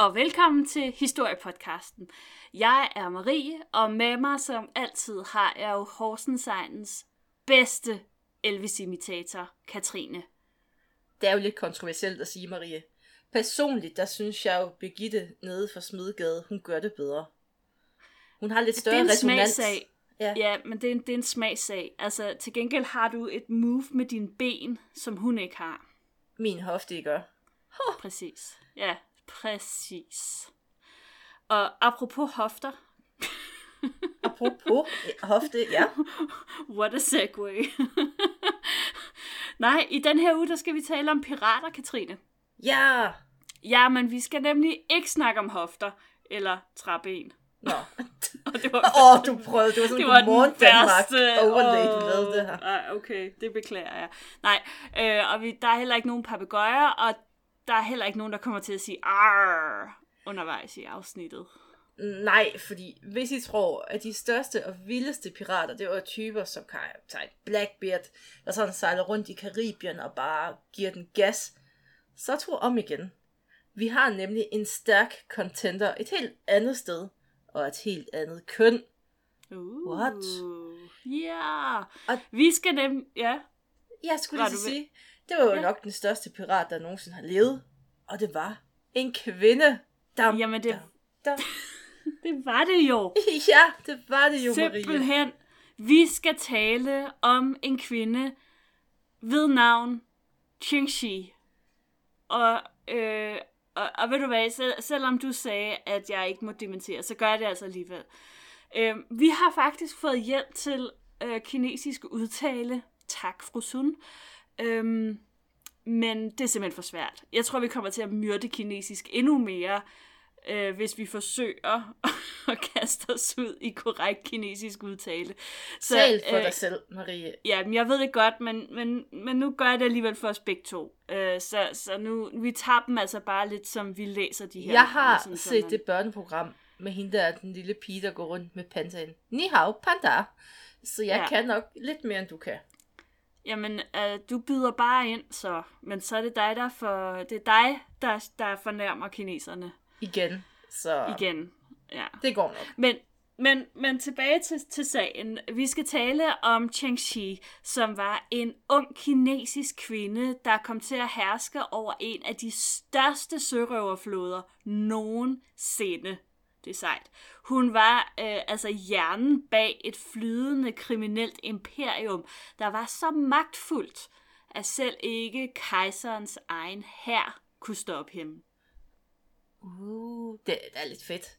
og velkommen til Historiepodcasten. Jeg er Marie, og med mig som altid har jeg jo Horsensejens bedste Elvis-imitator, Katrine. Det er jo lidt kontroversielt at sige, Marie. Personligt, der synes jeg jo, Birgitte nede fra Smidegade, hun gør det bedre. Hun har lidt større det er en resonans. smagsag. Ja. ja, men det er, en, det er en smagsag. Altså, til gengæld har du et move med dine ben, som hun ikke har. Min hofte ikke gør. Præcis. Ja, præcis. Og apropos hofter. Apropos hofte, ja. What a segue. Nej, i den her uge, der skal vi tale om pirater, Katrine. Ja! Ja, men vi skal nemlig ikke snakke om hofter eller træben. Nå. Og det var, Åh, oh, du prøvede. Det var sådan det en var den godmorgen Danmark overlay, du lavede det her. ej, okay, det beklager jeg. Nej, øh, og vi, der er heller ikke nogen papegøjer, og der er heller ikke nogen, der kommer til at sige arr undervejs i afsnittet. Nej, fordi hvis I tror, at de største og vildeste pirater, det var typer som Captain Blackbeard, der sådan sejler rundt i Karibien og bare giver den gas, så tror om igen. Vi har nemlig en stærk contender et helt andet sted, og et helt andet køn. Uh, What? Ja. Og- Vi skal nemlig... Ja. Jeg skulle lige sige, det var jo Ja. nok den største pirat, der nogensinde har levet, og det var en kvinde. Dam, Jamen, det, dam, dam. det var det jo. Ja, det var det jo. Simpelthen. Vi skal tale om en kvinde ved navn Qingxi. Og, øh, og, og ved du hvad, selv, selvom du sagde, at jeg ikke må dementere, så gør jeg det altså alligevel. Øh, vi har faktisk fået hjælp til øh, kinesisk udtale. Tak, fru Sun. Øhm, men det er simpelthen for svært. Jeg tror, vi kommer til at myrde kinesisk endnu mere, øh, hvis vi forsøger at kaste os ud i korrekt kinesisk udtale. Så, Tal for øh, dig selv, Marie. Ja, men jeg ved det godt, men, men, men nu gør jeg det alligevel for os begge to. Øh, så, så nu, vi tager dem altså bare lidt, som vi læser de her. Jeg har sådan, så set man- det børneprogram med hende der, den lille pige, der går rundt med pandaen. Ni hao, panda. Så jeg ja. kan nok lidt mere, end du kan. Jamen, øh, du byder bare ind, så. Men så er det dig, der, for, det er dig, der, der fornærmer kineserne Igen. Så igen. Ja. det går nok. Men, men, men tilbage til, til sagen. Vi skal tale om Cheng Shi, som var en ung kinesisk kvinde, der kom til at herske over en af de største sørøverflåder nogensinde. Det er sejt. Hun var øh, altså hjernen bag et flydende kriminelt imperium, der var så magtfuldt, at selv ikke kejserens egen hær kunne stoppe hende. Uh, det, er lidt fedt.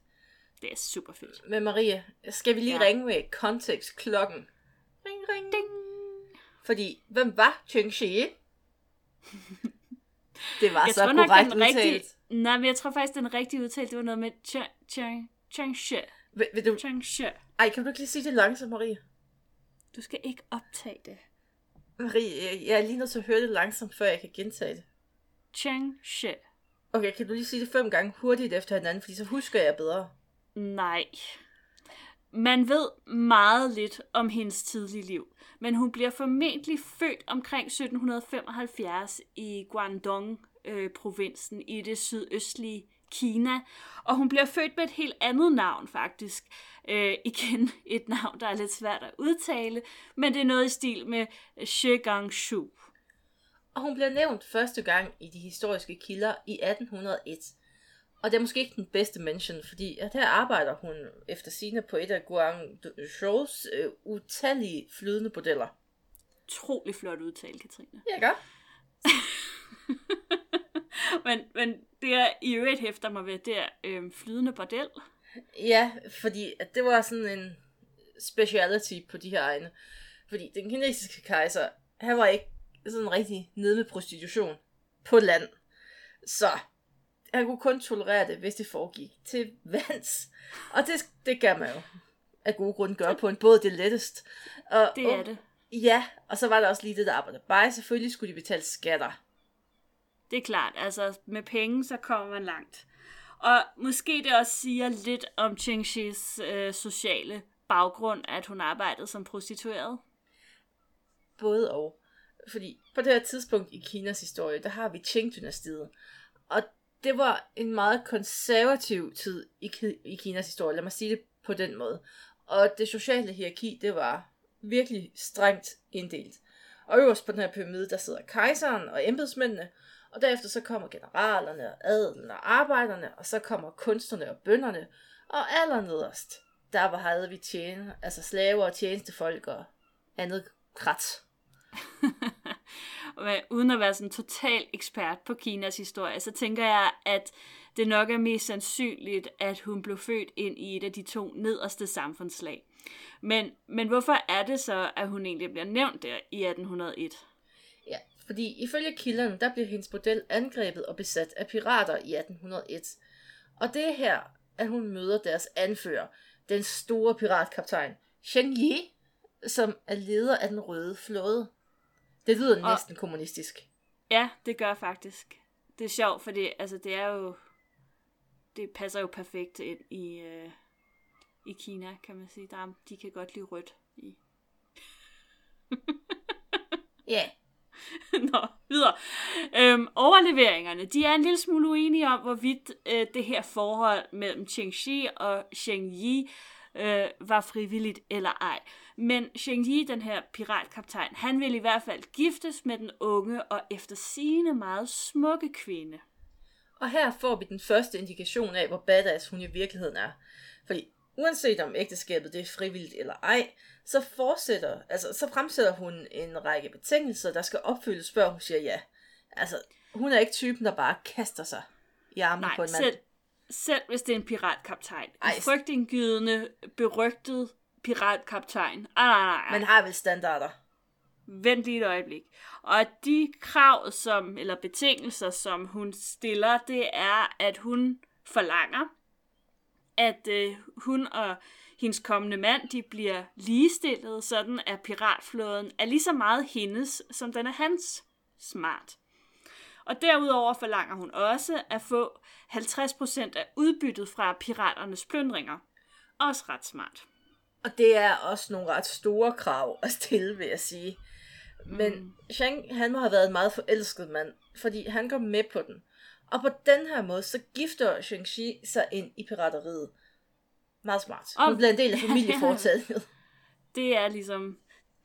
Det er super fedt. Men Marie, skal vi lige Ja. ringe med kontekstklokken? Ring, ring. Ding! Fordi, hvem var Cheng Shi? Det var Jeg så tror korrekt den rigtige... Nej, men jeg tror faktisk, den rigtige udtale, det var noget med Cheng Cheng Shi. Vil, vil du... Cheng Shi. Ej, kan du ikke lige sige det langsomt, Marie? Du skal ikke optage det. Marie, jeg, jeg er lige nødt til at høre det langsomt, før jeg kan gentage det. Cheng Shi. Okay, kan du lige sige det fem gange hurtigt efter hinanden, fordi så husker jeg bedre. Nej. Man ved meget lidt om hendes tidlige liv, men hun bliver formentlig født omkring 1775 i Guangdong-provinsen i det sydøstlige Kina, og hun bliver født med et helt andet navn faktisk. Øh, igen et navn, der er lidt svært at udtale, men det er noget i stil med Shi Gangshu. Og hun bliver nævnt første gang i de historiske kilder i 1801. Og det er måske ikke den bedste mention, fordi at her arbejder hun efter sine på et af Guangzhous øh, utallige flydende bordeller. Utrolig flot udtale, Katrine. Ja, gør. men, men det jeg i øvrigt hæfter mig ved, det er øhm, flydende bordel. Ja, fordi at det var sådan en speciality på de her egne. Fordi den kinesiske kejser, han var ikke sådan rigtig nede med prostitution på land. Så han kunne kun tolerere det, hvis det foregik til vands. Og det, det kan man jo af gode grunde gøre på en båd, det er lettest. Og, Det og, er det. Ja, og så var der også lige det, der arbejdede bare. Selvfølgelig skulle de betale skatter. Det er klart, altså med penge, så kommer man langt. Og måske det også siger lidt om Chingshis øh, sociale baggrund, at hun arbejdede som prostitueret. Både og. Fordi på det her tidspunkt i Kinas historie, der har vi Qing-dynastiet. Og det var en meget konservativ tid i, i Kinas historie, lad mig sige det på den måde. Og det sociale hierarki, det var virkelig strengt inddelt. Og øverst på den her pyramide, der sidder kejseren og embedsmændene, og derefter så kommer generalerne og adelen og arbejderne, og så kommer kunstnerne og bønderne, og allernederst, der var havde vi tjene, altså slaver og tjenestefolk og andet krat. Men uden at være sådan total ekspert på Kinas historie, så tænker jeg, at det nok er mest sandsynligt, at hun blev født ind i et af de to nederste samfundslag. Men, men hvorfor er det så, at hun egentlig bliver nævnt der i 1801? Fordi ifølge kilderne, der bliver hendes model angrebet og besat af pirater i 1801. Og det er her, at hun møder deres anfører, den store piratkaptajn, Shen Yi, som er leder af den røde flåde. Det lyder Og- næsten kommunistisk. Ja, det gør faktisk. Det er sjovt, fordi altså, det er jo... Det passer jo perfekt ind i, øh, i Kina, kan man sige. Der, er- de kan godt lide rødt i. Ja, Nå, videre. Øhm, overleveringerne, de er en lille smule uenige om, hvorvidt øh, det her forhold mellem Chengxi og Cheng Yi øh, var frivilligt eller ej. Men Cheng Yi, den her piratkaptajn, han vil i hvert fald giftes med den unge og efter sigende meget smukke kvinde. og her får vi den første indikation af, hvor badass hun i virkeligheden er. Fordi uanset om ægteskabet det er frivilligt eller ej, så fortsætter, altså så fremsætter hun en række betingelser, der skal opfyldes, før hun siger ja. Altså, hun er ikke typen, der bare kaster sig i armen Nej, på en mand. selv, selv hvis det er en piratkaptajn. Ej, En frygtindgydende, berygtet piratkaptajn. Ah, nej, nej, nej. Man har vel standarder. Vent lige et øjeblik. Og de krav, som, eller betingelser, som hun stiller, det er, at hun forlanger, at øh, hun og hendes kommende mand, de bliver ligestillet, sådan at piratflåden er lige så meget hendes, som den er hans. Smart. Og derudover forlanger hun også at få 50% af udbyttet fra piraternes plyndringer. Også ret smart. Og det er også nogle ret store krav at stille, vil jeg sige. Men Mm. Shang, han må have været en meget forelsket mand, fordi han går med på den. Og på den her måde, så gifter Shang-Chi sig ind i pirateriet. Meget smart. Hun Om- bliver en del af familieforetaget. Det er ligesom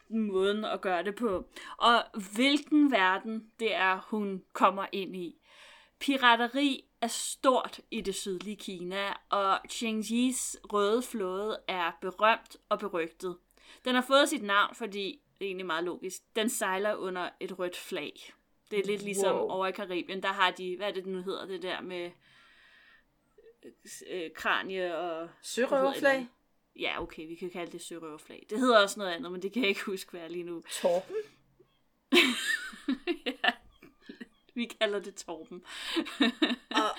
måden at gøre det på. Og hvilken verden det er, hun kommer ind i. Pirateri er stort i det sydlige Kina, og Chingyis røde flåde er berømt og berygtet. Den har fået sit navn, fordi det er egentlig meget logisk. Den sejler under et rødt flag. Det er lidt ligesom Wow. over i Karibien. Der har de, hvad er det nu hedder, det der med øh, kranie og... Sørøverflag. Ja, okay, vi kan kalde det sørøverflag. Det hedder også noget andet, men det kan jeg ikke huske, hvad lige nu. Torben. ja, vi kalder det Torben. Og,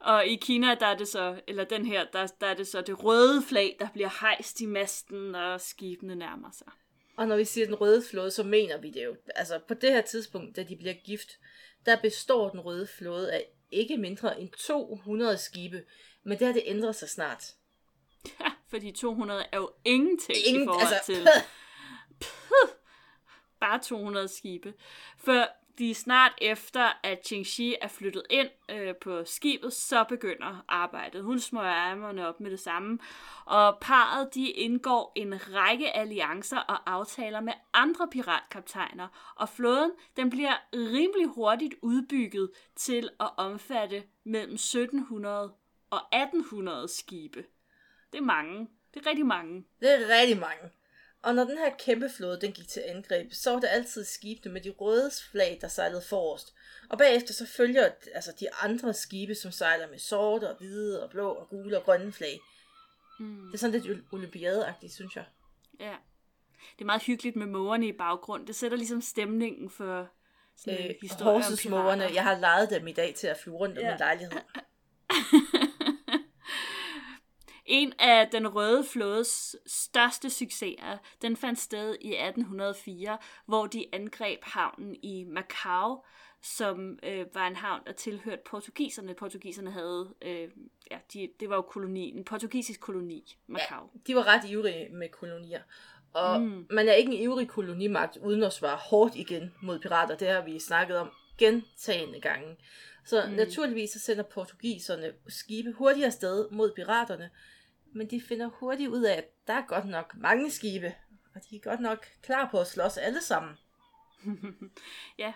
og i Kina, der er det så, eller den her, der, der er det så det røde flag, der bliver hejst i masten, og skibene nærmer sig. Og når vi siger den røde flåde, så mener vi det jo. Altså på det her tidspunkt, da de bliver gift, der består den røde flåde af ikke mindre end 200 skibe. Men det har det ændret sig snart. Ja, fordi 200 er jo ingenting Ingen, i forhold altså, til bare 200 skibe. For lige snart efter, at Qingxi er flyttet ind øh, på skibet, så begynder arbejdet. Hun smøger ærmerne op med det samme. Og parret de indgår en række alliancer og aftaler med andre piratkaptajner. Og flåden den bliver rimelig hurtigt udbygget til at omfatte mellem 1700 og 1800 skibe. Det er mange. Det er rigtig mange. Det er rigtig mange. Og når den her kæmpe flåde den gik til angreb, så var der altid skibene med de røde flag, der sejlede forrest. Og bagefter så følger altså de andre skibe, som sejler med sorte og hvide og blå og gule og grønne flag. Mm. Det er sådan lidt olympiadeagtigt, synes jeg. Ja. Det er meget hyggeligt med mågerne i baggrund. Det sætter ligesom stemningen for sådan Øh, historie om pirater. jeg har lejet dem i dag til at flyve rundt om Ja. min lejlighed. En af den røde flådes største succeser, den fandt sted i 1804, hvor de angreb havnen i Macau, som øh, var en havn, der tilhørte portugiserne. Portugiserne havde, øh, ja, de, det var jo koloni, en portugisisk koloni, Macau. De var ret ivrige med kolonier. Og mm. man er ikke en ivrig kolonimagt, uden at svare hårdt igen mod pirater. Det har vi snakket om gentagende gange. Så mm. naturligvis så sender portugiserne skibe hurtigere sted mod piraterne, men de finder hurtigt ud af, at der er godt nok mange skibe, og de er godt nok klar på at slås alle sammen. ja,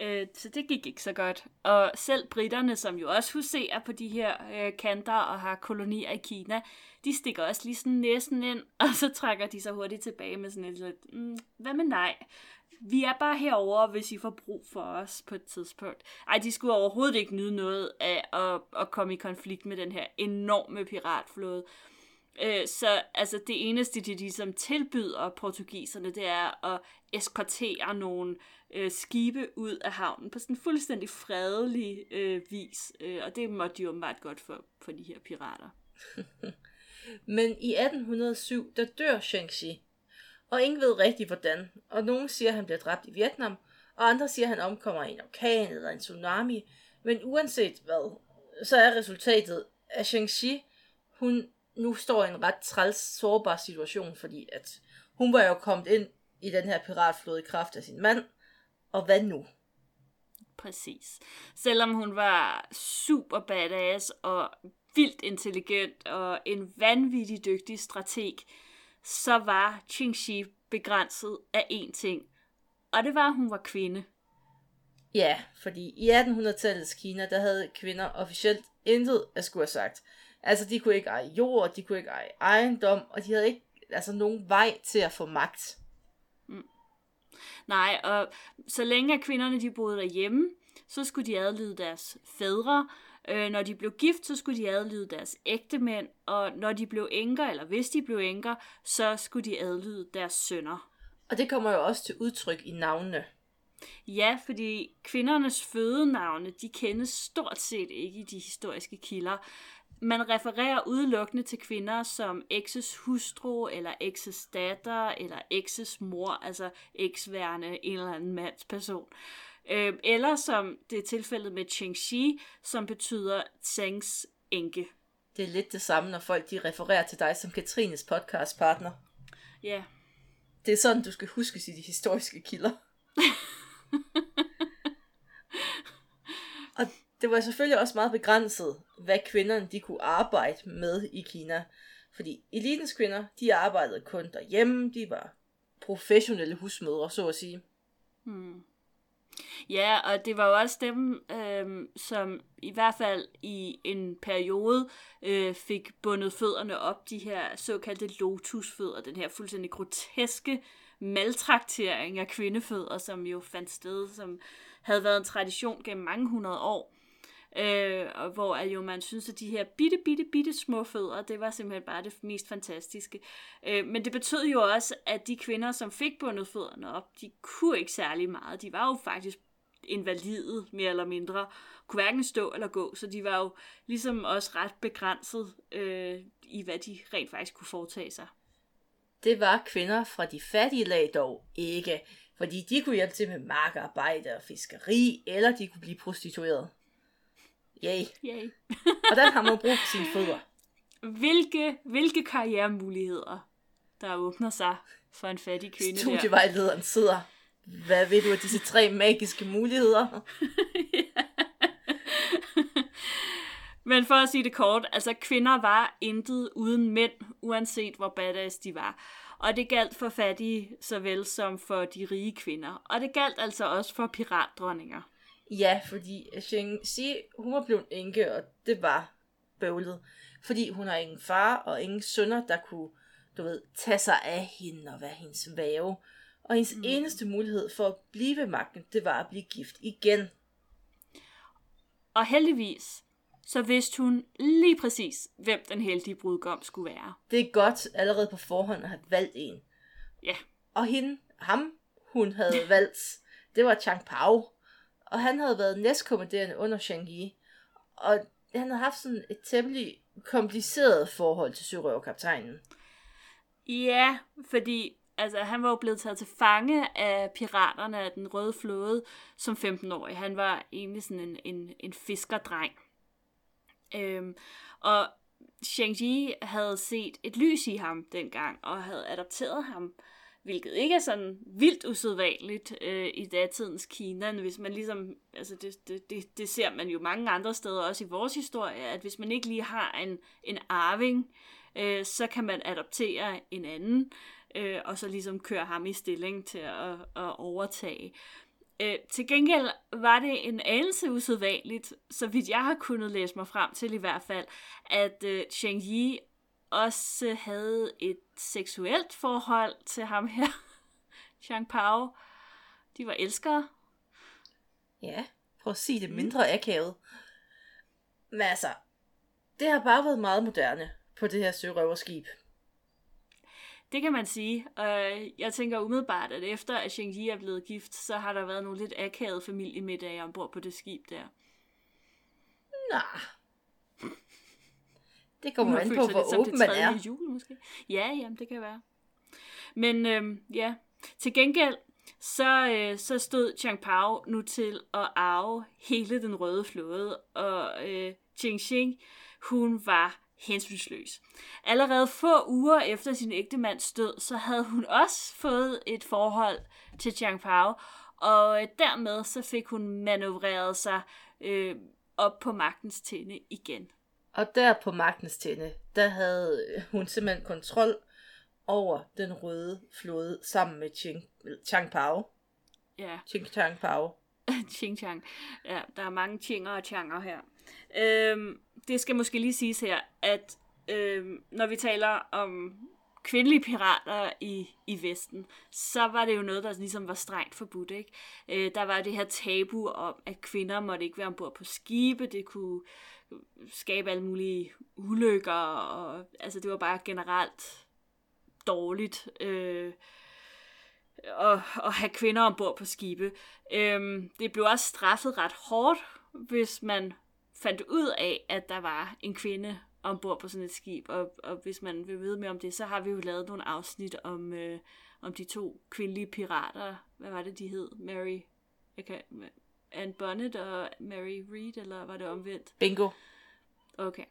øh, så det gik ikke så godt. Og selv britterne, som jo også huserer på de her øh, kanter og har kolonier i Kina, de stikker også lige sådan næsten ind, og så trækker de sig hurtigt tilbage med sådan et lidt, mm, hvad med nej? Vi er bare herover, hvis I får brug for os på et tidspunkt. Ej, de skulle overhovedet ikke nyde noget af at, at komme i konflikt med den her enorme piratflåde. Øh, så altså det eneste, de ligesom tilbyder portugiserne, det er at eskortere nogle øh, skibe ud af havnen på sådan en fuldstændig fredelig øh, vis. Øh, og det måtte de åbenbart godt for, for de her pirater. Men i 1807, der dør Shang-Chi. Og ingen ved rigtig hvordan. Og nogen siger, at han bliver dræbt i Vietnam, og andre siger, at han omkommer i en orkan eller en tsunami. Men uanset hvad, så er resultatet, at Shang-Chi, hun nu står i en ret træls, sårbar situation, fordi at hun var jo kommet ind i den her piratflåde i kraft af sin mand, og hvad nu? Præcis. Selvom hun var super badass og vildt intelligent og en vanvittig dygtig strateg, så var Qingxi begrænset af én ting, og det var, at hun var kvinde. Ja, fordi i 1800-tallets Kina, der havde kvinder officielt intet at skulle have sagt. Altså, de kunne ikke eje jord, de kunne ikke eje ejendom, og de havde ikke altså, nogen vej til at få magt. Mm. Nej, og så længe kvinderne de boede derhjemme, så skulle de adlyde deres fædre. Øh, når de blev gift, så skulle de adlyde deres ægtemænd, og når de blev enker, eller hvis de blev enker, så skulle de adlyde deres sønner. Og det kommer jo også til udtryk i navnene. Ja, fordi kvindernes fødenavne, de kendes stort set ikke i de historiske kilder man refererer udelukkende til kvinder som ekses hustru, eller ekses datter, eller ekses mor, altså eksværende en eller anden mands person. Øh, eller som det er tilfældet med Cheng-Shi, som betyder Tsengs enke. Det er lidt det samme, når folk de refererer til dig som Katrines podcastpartner. Ja. Yeah. Det er sådan, du skal huske i de historiske kilder. og det var selvfølgelig også meget begrænset, hvad kvinderne de kunne arbejde med i Kina. Fordi elitens kvinder, de arbejdede kun derhjemme, de var professionelle husmødre, så at sige. Hmm. Ja, og det var jo også dem, øh, som i hvert fald i en periode øh, fik bundet fødderne op, de her såkaldte lotusfødder, den her fuldstændig groteske maltraktering af kvindefødder, som jo fandt sted, som havde været en tradition gennem mange hundrede år. Øh, og hvor at jo man synes, at de her bitte, bitte, bitte små fødder, det var simpelthen bare det mest fantastiske. Øh, men det betød jo også, at de kvinder, som fik bundet fødderne op, de kunne ikke særlig meget. De var jo faktisk invalide, mere eller mindre, kunne hverken stå eller gå, så de var jo ligesom også ret begrænset øh, i, hvad de rent faktisk kunne foretage sig. Det var kvinder fra de fattige lag dog ikke, fordi de kunne hjælpe til med markarbejde og fiskeri, eller de kunne blive prostitueret. Yay. Yay. og der har man brugt sine fødder. Hvilke, hvilke karrieremuligheder, der åbner sig for en fattig kvinde Studievejlederen sidder. Hvad ved du af disse tre magiske muligheder? Men for at sige det kort, altså kvinder var intet uden mænd, uanset hvor badass de var. Og det galt for fattige såvel som for de rige kvinder. Og det galt altså også for piratdronninger. Ja, fordi Shang Xi, hun var blevet enke, og det var bøvlet. Fordi hun har ingen far og ingen sønner, der kunne, du ved, tage sig af hende og være hendes væve. Og hendes mm. eneste mulighed for at blive ved magten, det var at blive gift igen. Og heldigvis, så vidste hun lige præcis, hvem den heldige brudgom skulle være. Det er godt allerede på forhånd at have valgt en. Ja. Og hende, ham, hun havde valgt, det var Chang Pao og han havde været næstkommanderende under Shang-Yi. Og han havde haft sådan et temmelig kompliceret forhold til sørøverkaptajnen. Ja, fordi altså, han var jo blevet taget til fange af piraterne af den røde flåde som 15-årig. Han var egentlig sådan en, en, en fiskerdreng. Øhm, og Shang-Chi havde set et lys i ham dengang, og havde adopteret ham hvilket ikke er sådan vildt usædvanligt øh, i datidens Kina, hvis man ligesom, altså det, det, det, det ser man jo mange andre steder, også i vores historie, at hvis man ikke lige har en, en arving, øh, så kan man adoptere en anden, øh, og så ligesom køre ham i stilling til at, at overtage. Øh, til gengæld var det en anelse usædvanligt, så vidt jeg har kunnet læse mig frem til i hvert fald, at øh, Cheng Yi også havde et seksuelt forhold til ham her, Chang Pao. De var elskere. Ja, prøv at sige det mindre akavet. Men altså, det har bare været meget moderne på det her sørøverskib. Det kan man sige. Og jeg tænker umiddelbart, at efter at Sheng Yi er blevet gift, så har der været nogle lidt akavede familiemiddage ombord på det skib der. Nej. Det kommer an på, hvor åben man er. Jul, måske. Ja, jamen, det kan være. Men øhm, ja, til gengæld, så, øh, så stod Chang Pao nu til at arve hele den røde flåde, og øh, Ching Xing, hun var hensynsløs. Allerede få uger efter sin ægtemands død, så havde hun også fået et forhold til Chang Pao, og øh, dermed så fik hun manøvreret sig øh, op på magtens tinde igen. Og der på magtens tinde, der havde hun simpelthen kontrol over den røde flåde sammen med Ching, Chang Pao. Ja. Ching Chang Pao. Ching Chang. Ja, der er mange chinger og changer her. Øhm, det skal måske lige siges her, at øhm, når vi taler om kvindelige pirater i, i Vesten, så var det jo noget, der ligesom var strengt forbudt. Ikke? Øh, der var det her tabu om, at kvinder måtte ikke være ombord på skibe, det kunne skabe alle mulige ulykker, og altså det var bare generelt dårligt øh, at, at have kvinder ombord på skibe. Øh, det blev også straffet ret hårdt, hvis man fandt ud af, at der var en kvinde ombord på sådan et skib, og, og hvis man vil vide mere om det, så har vi jo lavet nogle afsnit om, øh, om de to kvindelige pirater. Hvad var det, de hed? Mary... Jeg kan, Anne Bonnet og Mary Reed, eller var det omvendt? Bingo. Okay.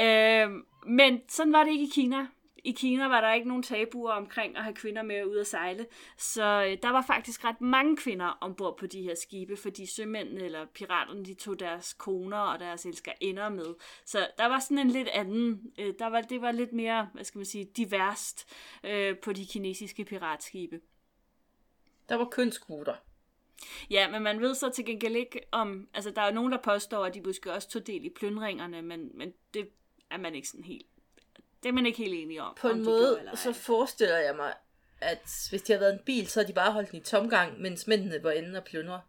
Øh, men sådan var det ikke i Kina. I Kina var der ikke nogen tabuer omkring at have kvinder med ud at sejle, så øh, der var faktisk ret mange kvinder ombord på de her skibe, fordi sømændene eller piraterne, de tog deres koner og deres elskerinder med. Så der var sådan en lidt anden, øh, der var, det var lidt mere, hvad skal man sige, diverst øh, på de kinesiske piratskibe. Der var kønskvoter. Ja, men man ved så til gengæld ikke om... Altså, der er nogen, der påstår, at de måske også tog del i plyndringerne, men, men det er man ikke sådan helt... Det er man ikke helt enig om. På en om måde, så forestiller jeg mig, at hvis de har været en bil, så har de bare holdt den i tomgang, mens mændene var inde og plyndre.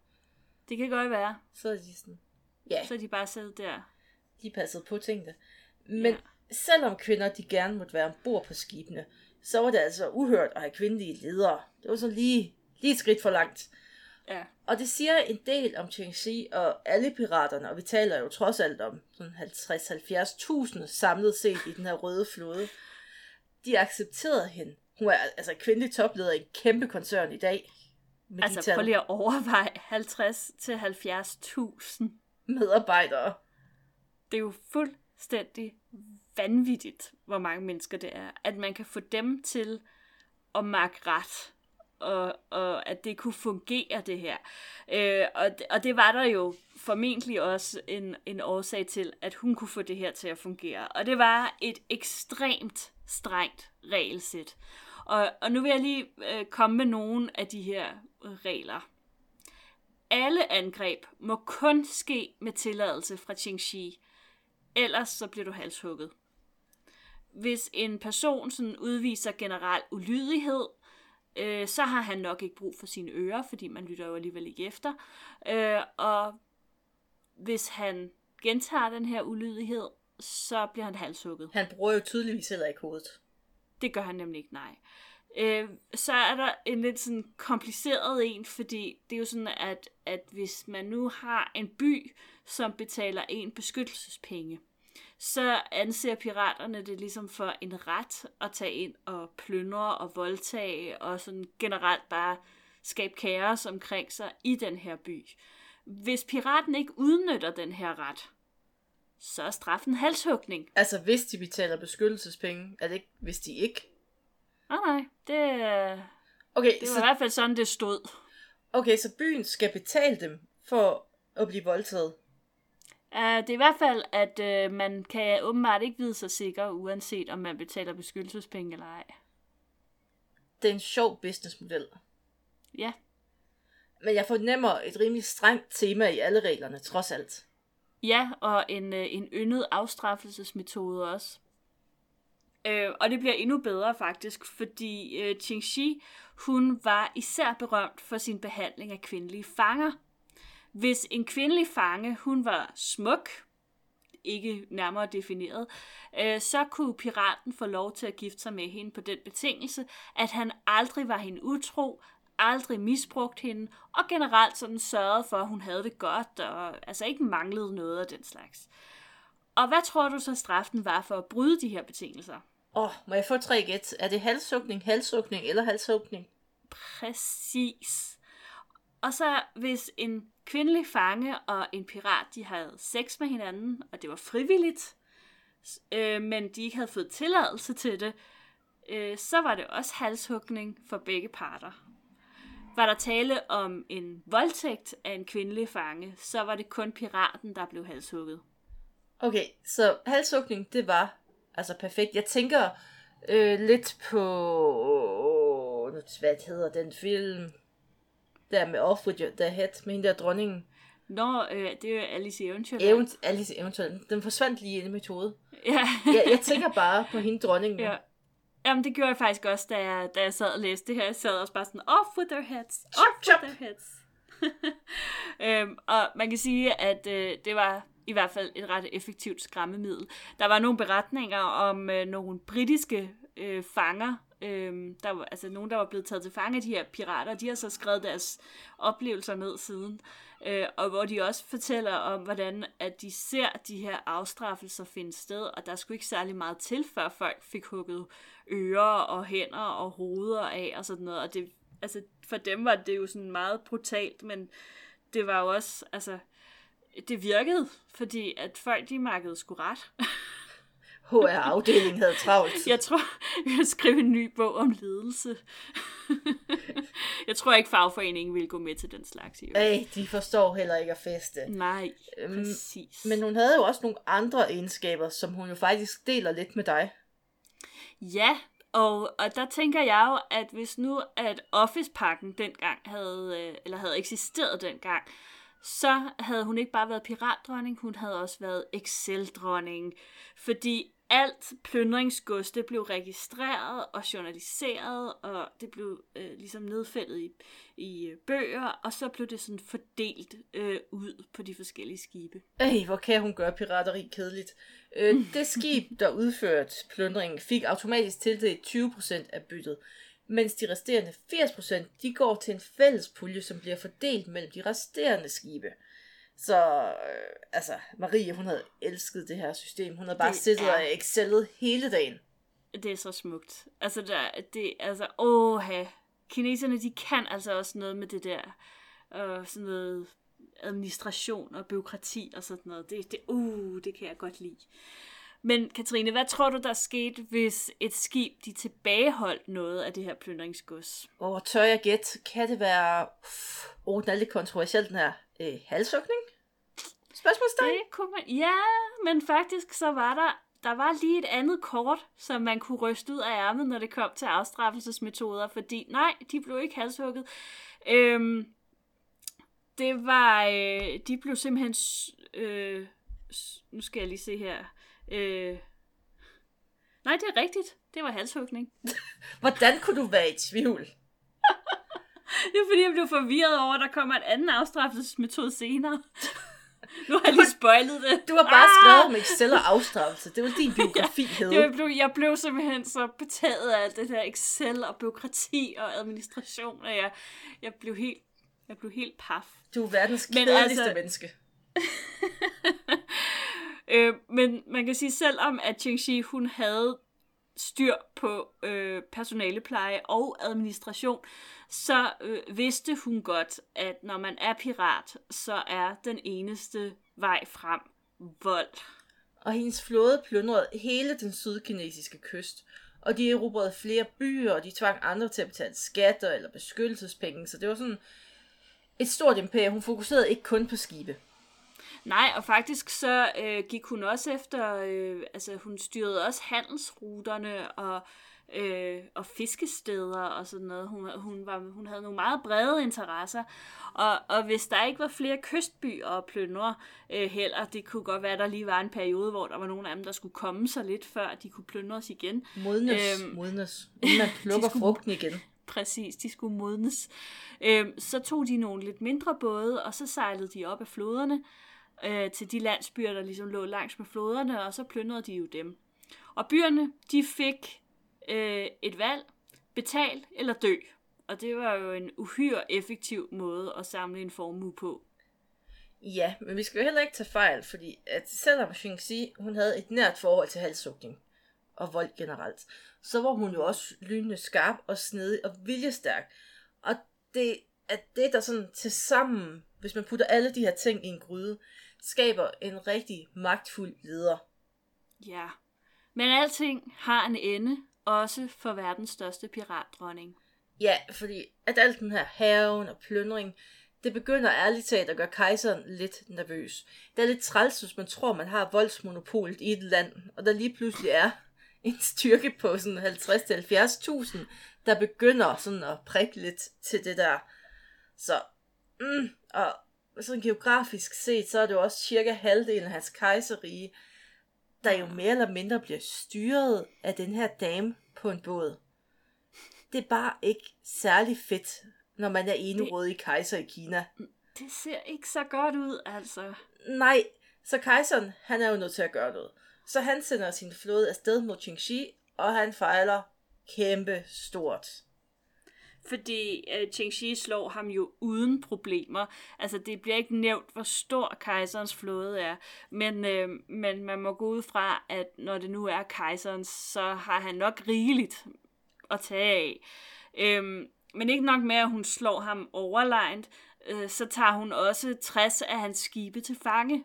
Det kan godt være. Så er de sådan... Ja. Så er de bare siddet der. De passede på tingene. Men ja. selvom kvinder, de gerne måtte være ombord på skibene, så var det altså uhørt at have kvindelige ledere. Det var så lige, lige et skridt for langt. Ja. Og det siger en del om Chengxi og alle piraterne, og vi taler jo trods alt om sådan 50-70.000 samlet set i den her røde flåde. De accepterede hende. Hun er altså kvindelig topleder i en kæmpe koncern i dag. Med altså prøv lige at overveje 50-70.000 medarbejdere. Det er jo fuldstændig vanvittigt, hvor mange mennesker det er. At man kan få dem til at mærke ret og, og at det kunne fungere det her. Øh, og, og det var der jo formentlig også en, en årsag til, at hun kunne få det her til at fungere. Og det var et ekstremt strengt regelsæt. Og, og nu vil jeg lige øh, komme med nogle af de her regler. Alle angreb må kun ske med tilladelse fra Qingxi, ellers så bliver du halshugget. Hvis en person sådan udviser generel ulydighed, øh, så har han nok ikke brug for sine ører, fordi man lytter jo alligevel ikke efter. Øh, og hvis han gentager den her ulydighed, så bliver han halshugget. Han bruger jo tydeligvis heller ikke hovedet. Det gør han nemlig ikke, nej. Øh, så er der en lidt sådan kompliceret en, fordi det er jo sådan, at, at hvis man nu har en by, som betaler en beskyttelsespenge, så anser piraterne det ligesom for en ret at tage ind og plyndre og voldtage og sådan generelt bare skabe kaos omkring sig i den her by. Hvis piraten ikke udnytter den her ret, så er straffen halshugning. Altså hvis de betaler beskyttelsespenge, er det ikke, hvis de ikke? Nej, nej, det er... Okay, Det var så, i hvert fald sådan, det stod. okay, så byen skal betale dem for at blive voldtaget. Uh, det er i hvert fald, at uh, man kan åbenbart ikke vide sig sikker, uanset om man betaler beskyttelsespenge eller ej. Det er en sjov businessmodel. Ja, Men jeg fornemmer et rimelig strengt tema i alle reglerne, trods alt. ja og en, uh, en yndet afstraffelsesmetode også. Uh, og det bliver endnu bedre faktisk, fordi uh, Qingxi, hun var især berømt for sin behandling af kvindelige fanger. Hvis en kvindelig fange, hun var smuk, ikke nærmere defineret, øh, så kunne piraten få lov til at gifte sig med hende på den betingelse, at han aldrig var hende utro, aldrig misbrugt hende, og generelt sådan sørgede for, at hun havde det godt, og altså ikke manglede noget af den slags. Og hvad tror du så straffen var for at bryde de her betingelser? Åh, oh, må jeg få tre gæt? Er det halshugning, halshugning eller halshugning? Præcis. Og så hvis en kvindelig fange og en pirat, de havde sex med hinanden, og det var frivilligt, øh, men de ikke havde fået tilladelse til det, øh, så var det også halshugning for begge parter. Var der tale om en voldtægt af en kvindelig fange, så var det kun piraten, der blev halshugget. Okay, så halshugning, det var altså perfekt. Jeg tænker øh, lidt på, hvad hedder den film, der med Off With Your, the Head, med hende der dronningen. Nå, øh, det er Alice i Eventyrland. Event, Alice eventuelt. Den forsvandt lige i mit hoved. Ja. Jeg, jeg tænker bare på hende dronningen. Ja. Jamen, det gjorde jeg faktisk også, da jeg, da jeg sad og læste det her. Jeg sad også bare sådan, off with their heads, off Chop, chop. with their heads. øhm, og man kan sige, at øh, det var i hvert fald et ret effektivt skræmmemiddel. Der var nogle beretninger om øh, nogle britiske øh, fanger, øh, der var, altså nogen, der var blevet taget til fange af de her pirater, de har så skrevet deres oplevelser ned siden, øh, og hvor de også fortæller om, hvordan at de ser de her afstraffelser finde sted, og der skulle ikke særlig meget til, før folk fik hugget ører og hænder og hoveder af og sådan noget, og det, altså for dem var det jo sådan meget brutalt, men det var jo også, altså, det virkede, fordi at folk de markede sgu ret. HR-afdelingen havde travlt. Jeg tror, jeg vil skrive en ny bog om ledelse. jeg tror ikke, fagforeningen vil gå med til den slags. Ej, de forstår heller ikke at feste. Nej, Øhm, præcis. Men hun havde jo også nogle andre egenskaber, som hun jo faktisk deler lidt med dig. Ja, og, og der tænker jeg jo, at hvis nu at Office-pakken dengang havde, øh, eller havde eksisteret dengang, så havde hun ikke bare været piratdronning, hun havde også været Excel-dronning. Fordi alt plyndringsgods, det blev registreret og journaliseret, og det blev øh, ligesom nedfældet i, i øh, bøger, og så blev det sådan fordelt øh, ud på de forskellige skibe. Ej, hvor kan hun gøre pirateri kedeligt. Øh, det skib, der udførte plyndringen, fik automatisk tildelt 20% af byttet, mens de resterende 80% de går til en fælles pulje, som bliver fordelt mellem de resterende skibe. Så, øh, altså, Marie, hun havde elsket det her system. Hun havde bare Det siddet er- og excelet hele dagen. Det er så smukt. Altså, der, det, altså, åh, kineserne, de kan altså også noget med det der, og sådan noget administration og byråkrati og sådan noget. Det, det, uh, det kan jeg godt lide. Men Katrine, hvad tror du, der skete, hvis et skib, de tilbageholdt noget af det her plyndringsgods? Og tør jeg gætte, kan det være... Åh, oh, den er lidt kontroversiel, den her. Øh, halshugning? Spørgsmålstegn? Det kunne man, ja, men faktisk så var der, der var lige et andet kort, som man kunne ryste ud af ærmet, når det kom til afstraffelsesmetoder, fordi nej, de blev ikke halshugget. Øhm, det var, øh, de blev simpelthen, øh, nu skal jeg lige se her, øh, nej, det er rigtigt, det var halshugning. Hvordan kunne du være i tvivl? Det er fordi, jeg blev forvirret over, at der kommer en anden afstraffelsesmetode senere. nu har jeg lige spoilet det. Du har bare ah! skrevet om Excel og afstraffelse. Det var din biografi ja, hed. Jeg blev, jeg blev simpelthen så betaget af alt det der Excel og byråkrati og administration, og jeg, jeg blev helt, jeg blev helt paf. Du er verdens kedeligste altså- menneske. Øh, men man kan sige, selvom at Qingxi, hun havde styr på øh, personalepleje og administration, så øh, vidste hun godt, at når man er pirat, så er den eneste vej frem vold. Og hendes flåde plyndrede hele den sydkinesiske kyst. Og de erobrede flere byer, og de tvang andre til at betale skatter eller beskyttelsespenge. Så det var sådan et stort imperium. Hun fokuserede ikke kun på skibe. Nej, og faktisk så øh, gik hun også efter, øh, altså hun styrede også handelsruterne og, øh, og fiskesteder og sådan noget. Hun, hun, var, hun havde nogle meget brede interesser, og, og hvis der ikke var flere kystbyer og plyndre øh, heller, det kunne godt være, at der lige var en periode, hvor der var nogle af dem, der skulle komme sig lidt, før de kunne plyndre os igen. Modnes, øhm, modnes. Man plukker skulle, frugten igen. Præcis, de skulle modnes. Øhm, så tog de nogle lidt mindre både, og så sejlede de op af floderne, øh, til de landsbyer, der ligesom lå langs med floderne, og så plyndrede de jo dem. Og byerne, de fik øh, et valg, betal eller dø. Og det var jo en uhyre effektiv måde at samle en formue på. Ja, men vi skal jo heller ikke tage fejl, fordi at selvom Xingxi, hun havde et nært forhold til halssugning og vold generelt, så var hun jo også lynende skarp og snedig og viljestærk. Og det er det, der sådan til sammen, hvis man putter alle de her ting i en gryde, skaber en rigtig magtfuld leder. Ja, men alting har en ende, også for verdens største piratdronning. Ja, fordi at alt den her haven og plyndring, det begynder ærligt talt at gøre kejseren lidt nervøs. Det er lidt træls, hvis man tror, man har voldsmonopolet i et land, og der lige pludselig er en styrke på sådan 50-70.000, der begynder sådan at prikke lidt til det der. Så, mm, og sådan geografisk set, så er det jo også cirka halvdelen af hans kejserige, der jo mere eller mindre bliver styret af den her dame på en båd. Det er bare ikke særlig fedt, når man er enerådig kejser i Kina. Det ser ikke så godt ud, altså. Nej, så kejseren, han er jo nødt til at gøre noget. Så han sender sin flåde afsted mod Qingxi, og han fejler kæmpe stort fordi øh, Qingxi slår ham jo uden problemer. Altså, det bliver ikke nævnt, hvor stor kejserens flåde er, men, øh, men man må gå ud fra, at når det nu er kejserens, så har han nok rigeligt at tage af. Øh, men ikke nok med, at hun slår ham overlegnet, øh, så tager hun også 60 af hans skibe til fange.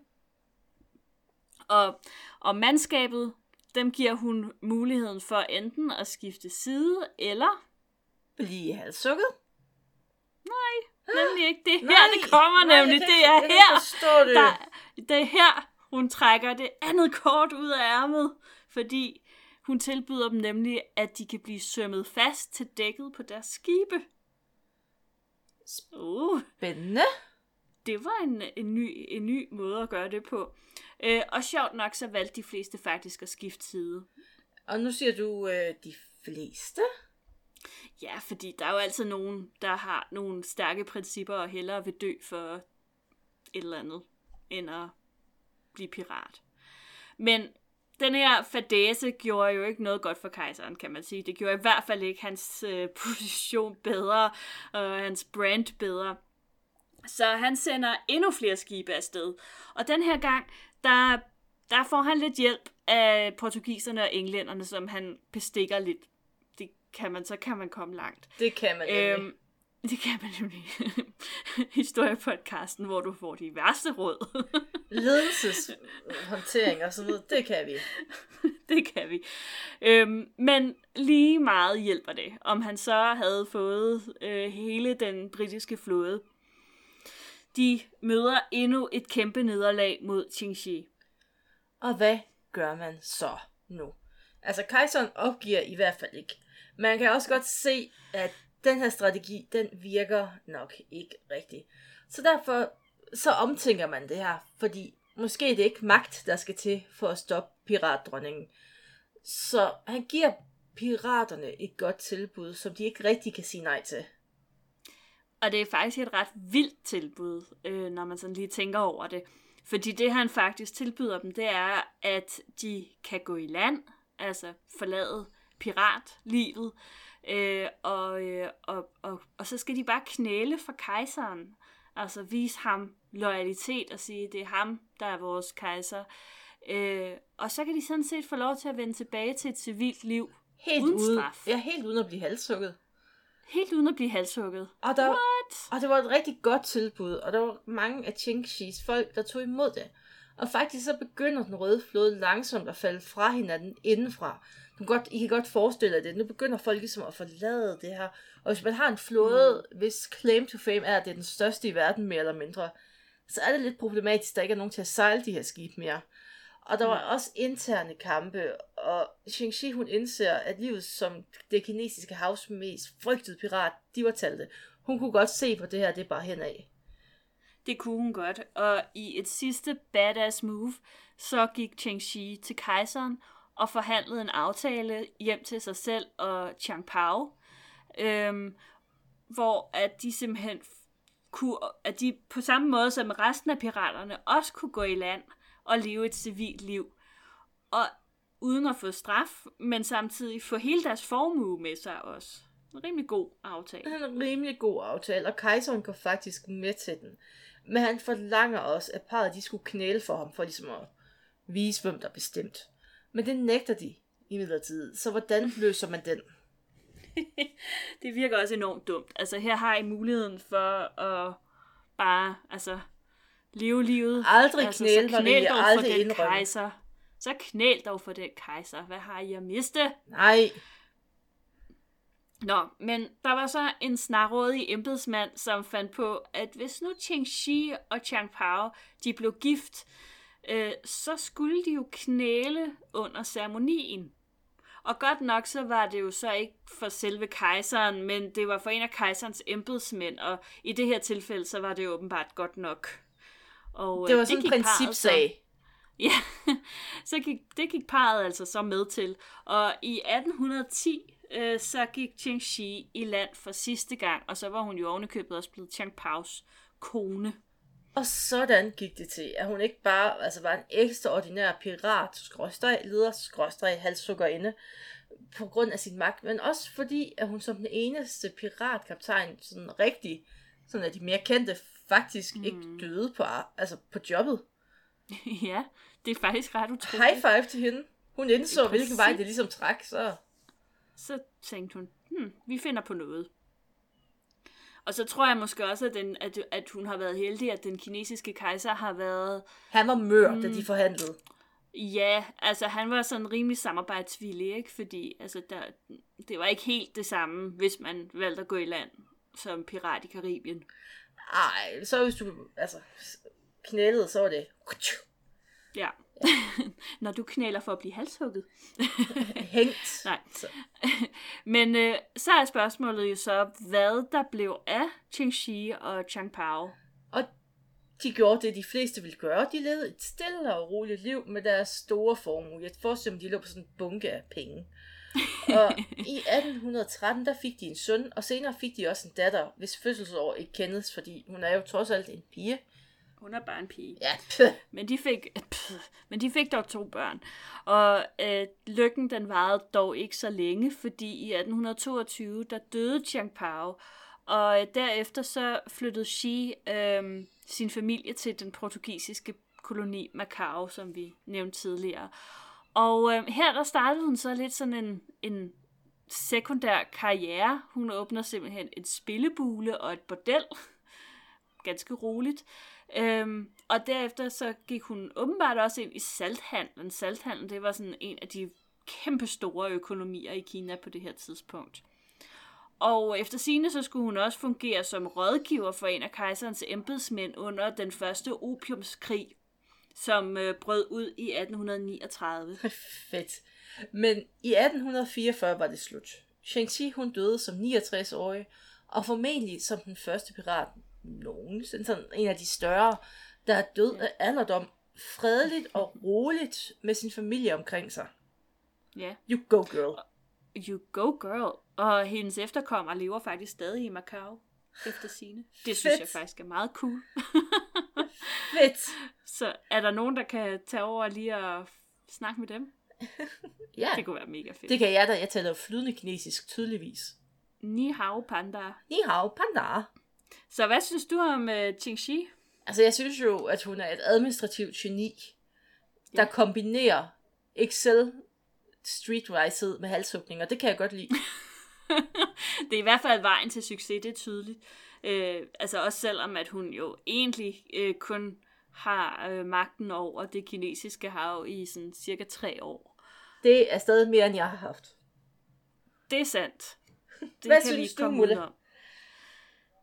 Og, og mandskabet, dem giver hun muligheden for enten at skifte side, eller blive halssukket? Nej, nemlig ikke. Det er her, det kommer nej, nemlig. Det, det er her, det. Der, det er her, hun trækker det andet kort ud af ærmet, fordi hun tilbyder dem nemlig, at de kan blive sømmet fast til dækket på deres skibe. Uh. Spændende. Det var en, en, ny, en ny måde at gøre det på. Øh, og sjovt nok, så valgte de fleste faktisk at skifte side. Og nu siger du øh, de fleste? Ja, fordi der er jo altid nogen, der har nogle stærke principper og hellere vil dø for et eller andet, end at blive pirat. Men den her fadese gjorde jo ikke noget godt for kejseren, kan man sige. Det gjorde i hvert fald ikke hans øh, position bedre, og hans brand bedre. Så han sender endnu flere skibe afsted. Og den her gang, der, der får han lidt hjælp af portugiserne og englænderne, som han bestikker lidt kan man, så kan man komme langt. Det kan man nemlig. Øhm, det kan man nemlig. Historiepodcasten, hvor du får de værste råd. Ledelseshåndtering og sådan noget, det kan vi. det kan vi. Øhm, men lige meget hjælper det, om han så havde fået øh, hele den britiske flåde. De møder endnu et kæmpe nederlag mod Qingxi. Og hvad gør man så nu? Altså, kejseren opgiver i hvert fald ikke. Man kan også godt se, at den her strategi, den virker nok ikke rigtigt. Så derfor så omtænker man det her, fordi måske det er ikke magt, der skal til for at stoppe piratdronningen. Så han giver piraterne et godt tilbud, som de ikke rigtig kan sige nej til. Og det er faktisk et ret vildt tilbud, øh, når man sådan lige tænker over det. Fordi det han faktisk tilbyder dem, det er, at de kan gå i land, altså forlade piratlivet. Øh, og, øh, og, og, og så skal de bare knæle for kejseren. Altså vise ham loyalitet og sige, det er ham, der er vores kejser. Øh, og så kan de sådan set få lov til at vende tilbage til et civilt liv. Helt uden ude, straf. Ja, helt uden at blive halshugget. Helt uden at blive halshugget. Og, der, What? og det var et rigtig godt tilbud, og der var mange af Chingshis folk, der tog imod det. Og faktisk så begynder den røde flåde langsomt at falde fra hinanden indenfra. Kan godt, I kan godt forestille jer det. Nu begynder folk ligesom at forlade det her. Og hvis man har en flåde, mm. hvis claim to fame er, at det er den største i verden, mere eller mindre, så er det lidt problematisk, at der ikke er nogen til at sejle de her skibe mere. Og der var også interne kampe, og Shang-Chi hun indser, at livet som det kinesiske havs mest frygtede pirat, de var talte. Hun kunne godt se på det her, det er bare henad. Det kunne hun godt, og i et sidste badass move, så gik Cheng-Chi til kejseren og forhandlede en aftale hjem til sig selv og Chang Pao, øhm, hvor at de simpelthen kunne, at de på samme måde som resten af piraterne også kunne gå i land og leve et civilt liv. Og uden at få straf, men samtidig få hele deres formue med sig også. En rimelig god aftale. En rimelig god aftale, og kejseren går faktisk med til den. Men han forlanger også, at parret de skulle knæle for ham, for ligesom at vise, hvem der bestemt. Men det nægter de i midlertid. Så hvordan løser man den? det virker også enormt dumt. Altså her har I muligheden for at bare altså, leve livet. Aldrig altså, knæle, så knæl dog aldrig for den indrømme. kejser. Så knæl dog for den kejser. Hvad har I at miste? Nej, Nå, men der var så en snarrådig embedsmand, som fandt på, at hvis nu Cheng Shi og Chang Pao, de blev gift, øh, så skulle de jo knæle under ceremonien. Og godt nok så var det jo så ikke for selve kejseren, men det var for en af kejserens embedsmænd, og i det her tilfælde, så var det åbenbart godt nok. Og, det øh, var sådan en principsag. Ja, så gik, det gik parret altså så med til. Og i 1810, øh, så gik Cheng Shi i land for sidste gang, og så var hun jo ovenikøbet også blevet Chang Paos kone. Og sådan gik det til, at hun ikke bare altså var en ekstraordinær pirat, skråstreg, leder, skråstreg, halshuggerinde, på grund af sin magt, men også fordi, at hun som den eneste piratkaptajn, sådan rigtig, sådan at de mere kendte, faktisk mm. ikke døde på, altså på jobbet. ja, det er faktisk ret utroligt. High five til hende. Hun indså, hvilken vej det ligesom træk, så... Så tænkte hun, hmm, vi finder på noget. Og så tror jeg måske også, at, den, at, at hun har været heldig, at den kinesiske kejser har været Han var mør, mm. da de forhandlede. Ja, altså han var sådan rimelig samarbejdsvillig, ikke? Fordi altså, der, det var ikke helt det samme, hvis man valgte at gå i land som pirat i Karibien. Ej, så hvis du altså, knælede, så var det... Ja. Når du knæler for at blive halshugget. Hængt. Nej. Så. Men øh, så er spørgsmålet jo så, hvad der blev af Shi og Chang Pao. Og de gjorde det, de fleste ville gøre. De levede et stille og roligt liv med deres store formue. Jeg forestiller mig, de lå på sådan en bunke af penge. og i 1813, der fik de en søn, og senere fik de også en datter, hvis fødselsår ikke kendes, fordi hun er jo trods alt en pige. Hun er bare en pige. Ja. Men de fik, pff, men de fik dog to børn. Og øh, lykken den varede dog ikke så længe, fordi i 1822, der døde Chiang Pao, og øh, derefter så flyttede Xi øh, sin familie til den portugisiske koloni Macau, som vi nævnte tidligere. Og øh, her der startede hun så lidt sådan en, en sekundær karriere. Hun åbner simpelthen et spillebule og et bordel. Ganske roligt. Øhm, og derefter så gik hun åbenbart også ind i salthandlen. Salthandlen, det var sådan en af de kæmpe store økonomier i Kina på det her tidspunkt. Og efter sine så skulle hun også fungere som rådgiver for en af kejserens embedsmænd under den første opiumskrig, som øh, brød ud i 1839. Fedt. Men i 1844 var det slut. Shang-Chi hun døde som 69-årig, og formentlig som den første pirat nogensinde, sådan en af de større, der er død af alderdom, fredeligt og roligt med sin familie omkring sig. Ja, You go girl. you go girl. Og hendes efterkommere lever faktisk stadig i Macau efter sine. Det synes Fedt. jeg faktisk er meget cool. Fedt. Så er der nogen, der kan tage over lige og snakke med dem? Ja, Det kunne være mega fedt. det kan jeg da. Jeg taler flydende kinesisk, tydeligvis. Ni hao panda. Ni hao, panda. Så hvad synes du om Ching Shi? Altså, jeg synes jo, at hun er et administrativt geni, der Ja. kombinerer Excel streetwise med halshugninger. Det kan jeg godt lide. det er i hvert fald vejen til succes, det er tydeligt. Øh, altså også selvom, at hun jo egentlig øh, kun har øh, magten over det kinesiske hav i sådan cirka tre år. Det er stadig mere, end jeg har haft. Det er sandt. Det Hvad kan vi synes ikke du, komme Mulle? udenom.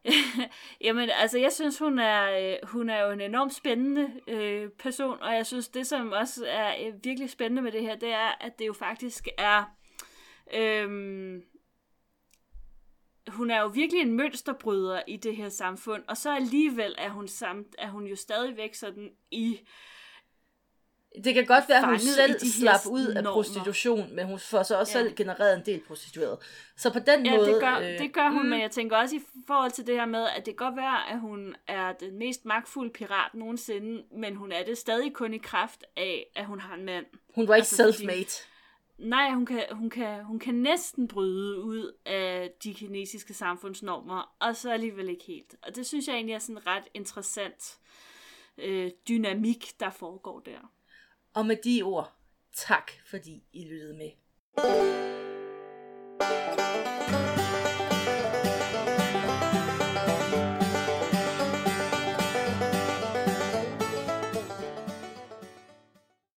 Jamen, altså, jeg synes, hun er, øh, hun er jo en enormt spændende øh, person, og jeg synes, det, som også er øh, virkelig spændende med det her, det er, at det jo faktisk er... Øh, hun er jo virkelig en mønsterbryder i det her samfund, og så alligevel er hun, samt, er hun jo stadigvæk sådan i... Det kan godt være, at hun selv slap ud af normer. prostitution, men hun får så også Ja. selv genereret en del prostituerede. Så på den Ja, måde... det gør, øh, det gør hun, mm, men jeg tænker også i forhold til det her med, at det kan godt være, at hun er den mest magtfulde pirat nogensinde, men hun er det stadig kun i kraft af, at hun har en mand. Hun var ikke altså, fordi- self-made. Nej, hun kan, hun, kan, hun kan næsten bryde ud af de kinesiske samfundsnormer, og så alligevel ikke helt. Og det synes jeg egentlig er sådan en ret interessant øh, dynamik, der foregår der. Og med de ord, tak fordi I lyttede med. thank you